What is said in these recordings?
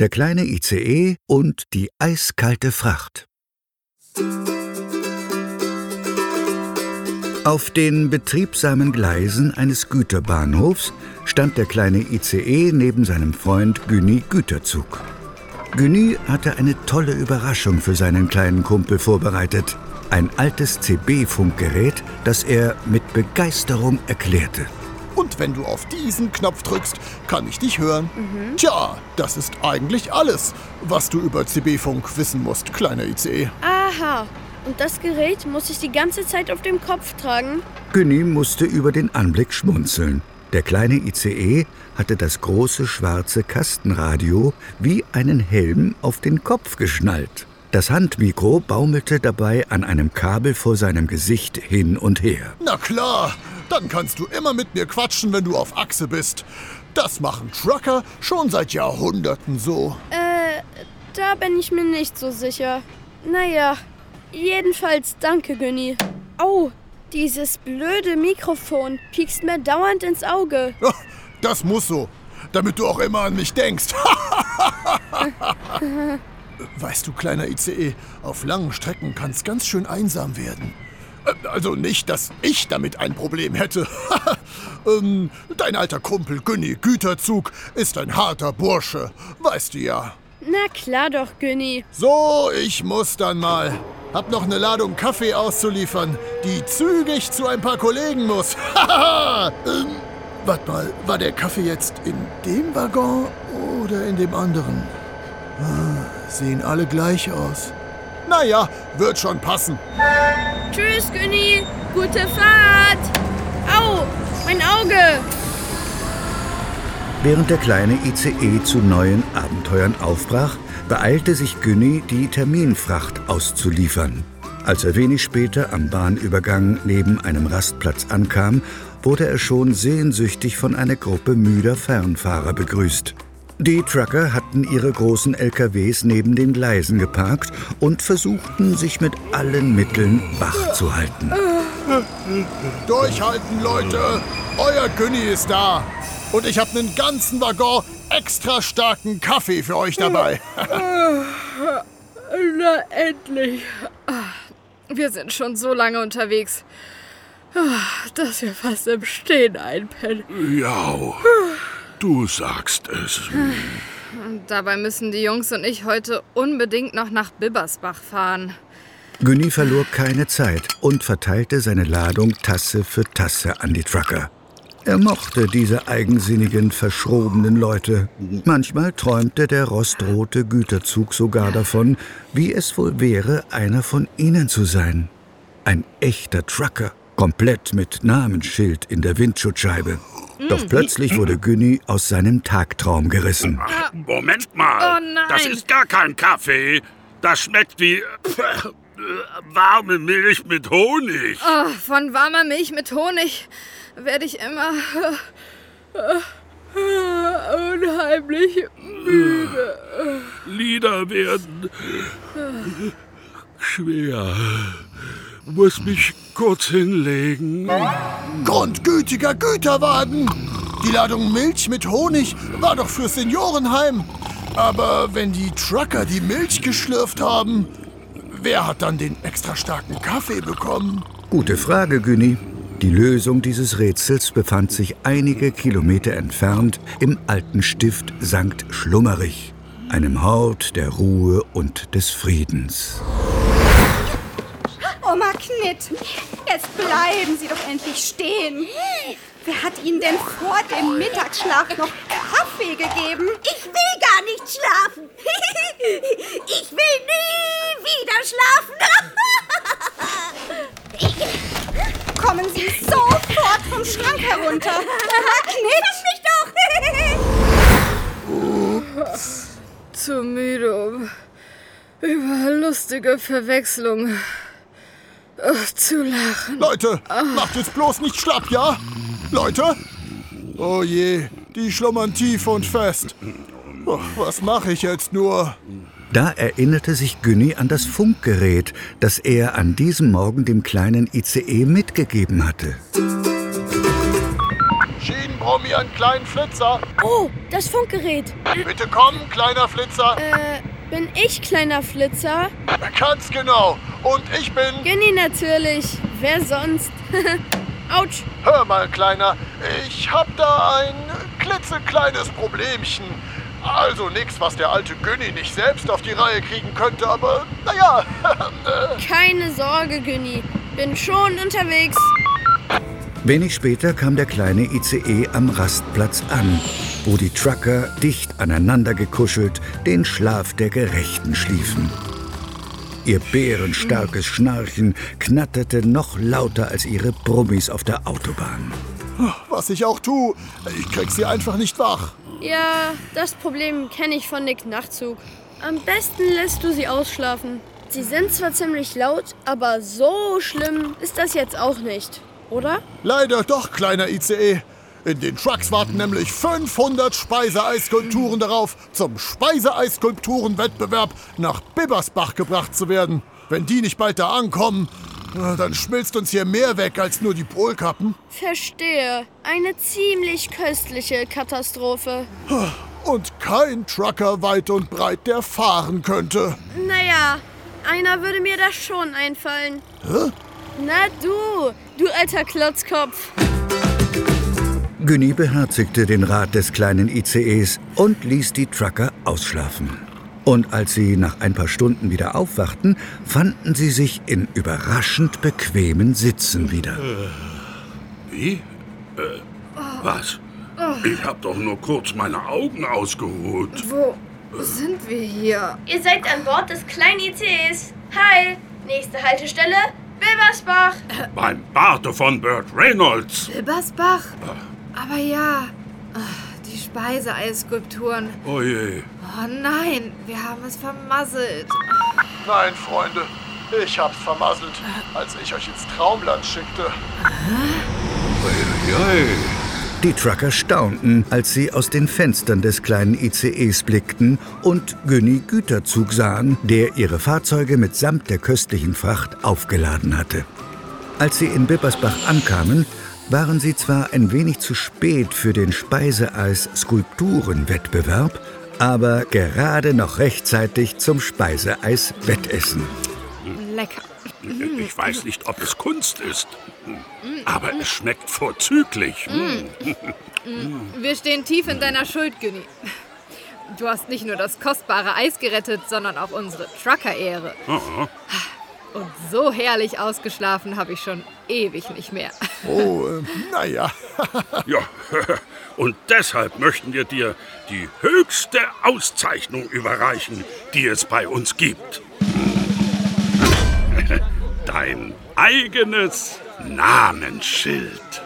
Der kleine ICE und die eiskalte Fracht. Auf den betriebsamen Gleisen eines Güterbahnhofs stand der kleine ICE neben seinem Freund Günni Güterzug. Günni hatte eine tolle Überraschung für seinen kleinen Kumpel vorbereitet. Ein altes CB-Funkgerät, das er mit Begeisterung erklärte. Und wenn du auf diesen Knopf drückst, kann ich dich hören. Tja, das ist eigentlich alles, was du über CB-Funk wissen musst, kleiner ICE. Aha. Und das Gerät muss ich die ganze Zeit auf dem Kopf tragen? Günni musste über den Anblick schmunzeln. Der kleine ICE hatte das große schwarze Kastenradio wie einen Helm auf den Kopf geschnallt. Das Handmikro baumelte dabei an einem Kabel vor seinem Gesicht hin und her. Na klar, dann kannst du immer mit mir quatschen, wenn du auf Achse bist. Das machen Trucker schon seit Jahrhunderten so. Äh, da bin ich mir nicht so sicher. Naja, jedenfalls danke, Günni. Au, dieses blöde Mikrofon piekst mir dauernd ins Auge. Ja, Das muss so, damit du auch immer an mich denkst. weißt du, kleiner ICE, auf langen Strecken kann es ganz schön einsam werden. Also nicht, dass ich damit ein Problem hätte. ähm, dein alter Kumpel Günni Güterzug ist ein harter Bursche, weißt du ja. Na klar doch, Günni. So, ich muss dann mal. Hab noch eine Ladung Kaffee auszuliefern, die zügig zu ein paar Kollegen muss. ähm, warte mal, war der Kaffee jetzt in dem Waggon oder in dem anderen? Ah, sehen alle gleich aus. Naja, wird schon passen. Tschüss, Günni. Gute Fahrt. Au, mein Auge. Während der kleine ICE zu neuen Abenteuern aufbrach, beeilte sich Günni, die Terminfracht auszuliefern. Als er wenig später am Bahnübergang neben einem Rastplatz ankam, wurde er schon sehnsüchtig von einer Gruppe müder Fernfahrer begrüßt. Die Trucker hatten ihre großen LKWs neben den Gleisen geparkt und versuchten, sich mit allen Mitteln wach zu halten. Durchhalten, Leute! Euer Günni ist da. Und ich habe einen ganzen Waggon extra starken Kaffee für euch dabei. Na endlich. Ah, Wir sind schon so lange unterwegs, ah, dass wir fast im Stehen einpennen. Ja, du sagst es. Und dabei müssen die Jungs und ich heute unbedingt noch nach Bibbersbach fahren. Günni verlor keine Zeit und verteilte seine Ladung Tasse für Tasse an die Trucker. Er mochte diese eigensinnigen, verschrobenen Leute. Manchmal träumte der rostrote Güterzug sogar davon, wie es wohl wäre, einer von ihnen zu sein. Ein echter Trucker, komplett mit Namensschild in der Windschutzscheibe. Doch plötzlich wurde Günni aus seinem Tagtraum gerissen. Ach, Moment mal. Oh nein. Das ist gar kein Kaffee. Das schmeckt wie warme Milch mit Honig. Oh, von warmer Milch mit Honig werde ich immer unheimlich müde. Lieder werden schwer. Muss mich kurz hinlegen. Grundgütiger Güterwagen! Die Ladung Milch mit Honig war doch fürs Seniorenheim. Aber wenn die Trucker die Milch geschlürft haben, wer hat dann den extra starken Kaffee bekommen? Gute Frage, Günni. Die Lösung dieses Rätsels befand sich einige Kilometer entfernt im alten Stift St. Schlummerich, einem Hort der Ruhe und des Friedens. Knitt, jetzt bleiben Sie doch endlich stehen. Wer hat Ihnen denn vor dem Mittagsschlaf noch Kaffee gegeben? Ich will gar nicht schlafen. Ich will nie wieder schlafen. Kommen Sie sofort vom Schrank herunter. Lass mich doch. Zu müde, um über lustige Verwechslung äh, zu lachen. Leute, macht jetzt bloß nicht schlapp, ja? Leute? Oh je, die schlummern tief und fest. Oh, was mache ich jetzt nur? Da erinnerte sich Günni an das Funkgerät, das er an diesem Morgen dem kleinen ICE mitgegeben hatte. Brummi einen kleinen Flitzer. Oh, das Funkgerät. Bitte kommen, kleiner Flitzer. Äh, bin ich kleiner Flitzer? Ganz genau. Und ich bin... Ginny natürlich. Wer sonst? Autsch. Hör mal, Kleiner, ich hab da ein klitzekleines Problemchen. Also nichts, was der alte Günni nicht selbst auf die Reihe kriegen könnte, aber naja. Keine Sorge, Günni. Bin schon unterwegs. Wenig später kam der kleine ICE am Rastplatz an, wo die Trucker dicht aneinander gekuschelt den Schlaf der Gerechten schliefen. Ihr bärenstarkes Schnarchen knatterte noch lauter als ihre Brummis auf der Autobahn. was ich auch tu, ich krieg sie einfach nicht wach. Ja, das Problem kenne ich von Nick Nachtzug. Am besten lässt du sie ausschlafen. Sie sind zwar ziemlich laut, aber so schlimm ist das jetzt auch nicht, oder? Leider doch, kleiner ICE. In den Trucks warten nämlich 500 Speiseeisskulpturen darauf, zum Speiseeisskulpturenwettbewerb nach Bibbersbach gebracht zu werden. Wenn die nicht bald da ankommen, dann schmilzt uns hier mehr weg als nur die Polkappen. Verstehe. Eine ziemlich köstliche Katastrophe. Und kein Trucker weit und breit, der fahren könnte. Naja, einer würde mir das schon einfallen. Na du, du alter Klotzkopf. Günni beherzigte den Rat des kleinen ICEs und ließ die Trucker ausschlafen. Und als sie nach ein paar Stunden wieder aufwachten, fanden sie sich in überraschend bequemen Sitzen wieder. Wie? Äh, was? Ich hab doch nur kurz meine Augen ausgeruht. Wo sind wir hier? Ihr seid an Bord des kleinen ICEs. Hi, nächste Haltestelle, Wilmersbach. Beim Barte von Burt Reynolds. Wilbersbach? Aber ja, die Speiseeisskulpturen. Oh je. Oh nein, wir haben es vermasselt. Nein, Freunde, ich hab's vermasselt, als ich euch ins Traumland schickte. Uiuiui. Die Trucker staunten, als sie aus den Fenstern des kleinen ICEs blickten und Günni Güterzug sahen, der ihre Fahrzeuge mitsamt der köstlichen Fracht aufgeladen hatte. Als sie in Bippersbach ankamen, waren sie zwar ein wenig zu spät für den Speiseeis-Skulpturenwettbewerb, aber gerade noch rechtzeitig zum Speiseeis-Wettessen. Lecker. Ich weiß nicht, ob es Kunst ist, aber es schmeckt vorzüglich. Wir stehen tief in deiner Schuld, Günni. Du hast nicht nur das kostbare Eis gerettet, sondern auch unsere Trucker-Ehre. Und so herrlich ausgeschlafen habe ich schon ewig nicht mehr. Oh, äh, naja. Ja, und deshalb möchten wir dir die höchste Auszeichnung überreichen, die es bei uns gibt. Dein eigenes Namensschild.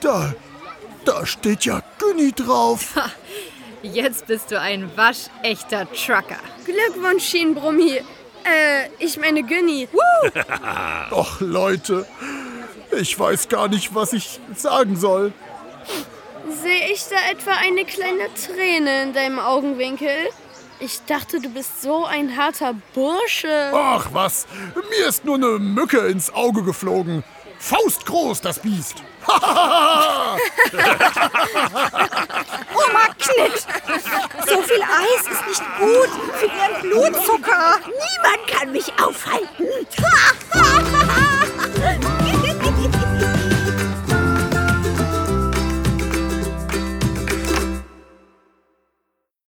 Da, da steht ja Günni drauf. Jetzt bist du ein waschechter Trucker. Glückwunsch, Schienenbrummi. Äh, ich meine Günni. Och, Leute, ich weiß gar nicht, was ich sagen soll. Sehe ich da etwa eine kleine Träne in deinem Augenwinkel? Ich dachte, du bist so ein harter Bursche. Ach was, mir ist nur eine Mücke ins Auge geflogen. Faustgroß, das Biest. Oma Knitt! So viel Eis ist nicht gut für Ihren Blutzucker. Mich aufhalten. Ha!